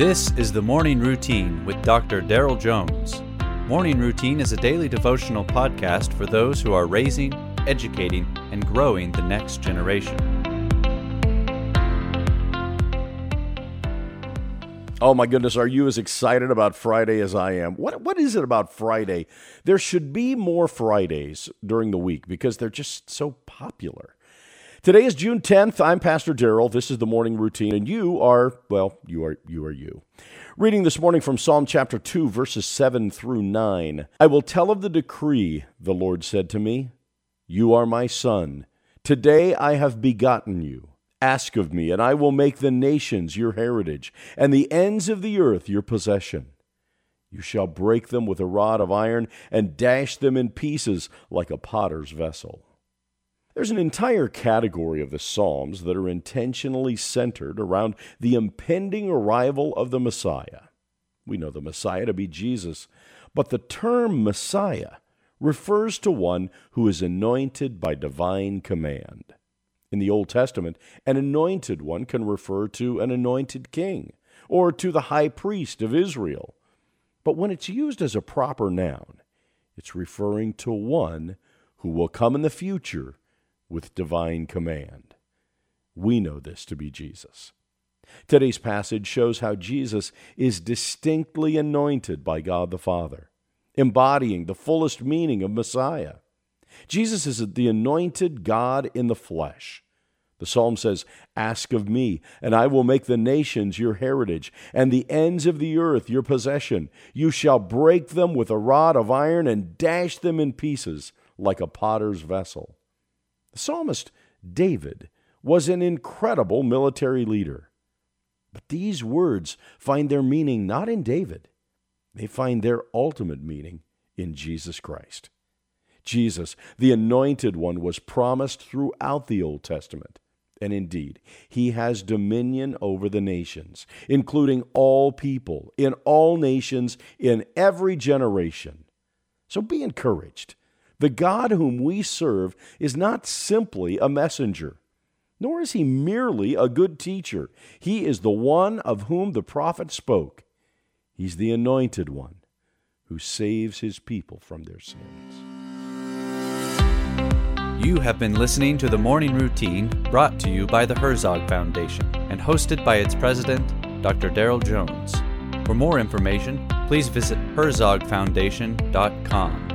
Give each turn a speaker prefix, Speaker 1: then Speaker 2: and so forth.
Speaker 1: This is the Morning Routine with Dr. Daryl Jones. Morning Routine is a daily devotional podcast for those who are raising, educating, and growing the next generation.
Speaker 2: Oh my goodness, are you as excited about Friday as I am? What what is it about Friday? There should be more Fridays during the week because they're just so popular. Today is June 10th. I'm Pastor Daryl. This is the morning routine and you are, well, you are you are you. Reading this morning from Psalm chapter 2 verses 7 through 9. I will tell of the decree, the Lord said to me, you are my son. Today I have begotten you. Ask of me, and I will make the nations your heritage, and the ends of the earth your possession. You shall break them with a rod of iron, and dash them in pieces like a potter's vessel. There's an entire category of the Psalms that are intentionally centered around the impending arrival of the Messiah. We know the Messiah to be Jesus, but the term Messiah refers to one who is anointed by divine command. In the Old Testament, an anointed one can refer to an anointed king or to the high priest of Israel. But when it's used as a proper noun, it's referring to one who will come in the future with divine command. We know this to be Jesus. Today's passage shows how Jesus is distinctly anointed by God the Father, embodying the fullest meaning of Messiah. Jesus is the anointed God in the flesh. The psalm says, Ask of me, and I will make the nations your heritage, and the ends of the earth your possession. You shall break them with a rod of iron and dash them in pieces like a potter's vessel. The psalmist David was an incredible military leader. But these words find their meaning not in David, they find their ultimate meaning in Jesus Christ. Jesus, the anointed one, was promised throughout the Old Testament. And indeed, he has dominion over the nations, including all people, in all nations, in every generation. So be encouraged. The God whom we serve is not simply a messenger, nor is he merely a good teacher. He is the one of whom the prophet spoke. He's the anointed one who saves his people from their sins.
Speaker 1: You have been listening to the Morning Routine brought to you by the Herzog Foundation and hosted by its president, Dr. Daryl Jones. For more information, please visit herzogfoundation.com.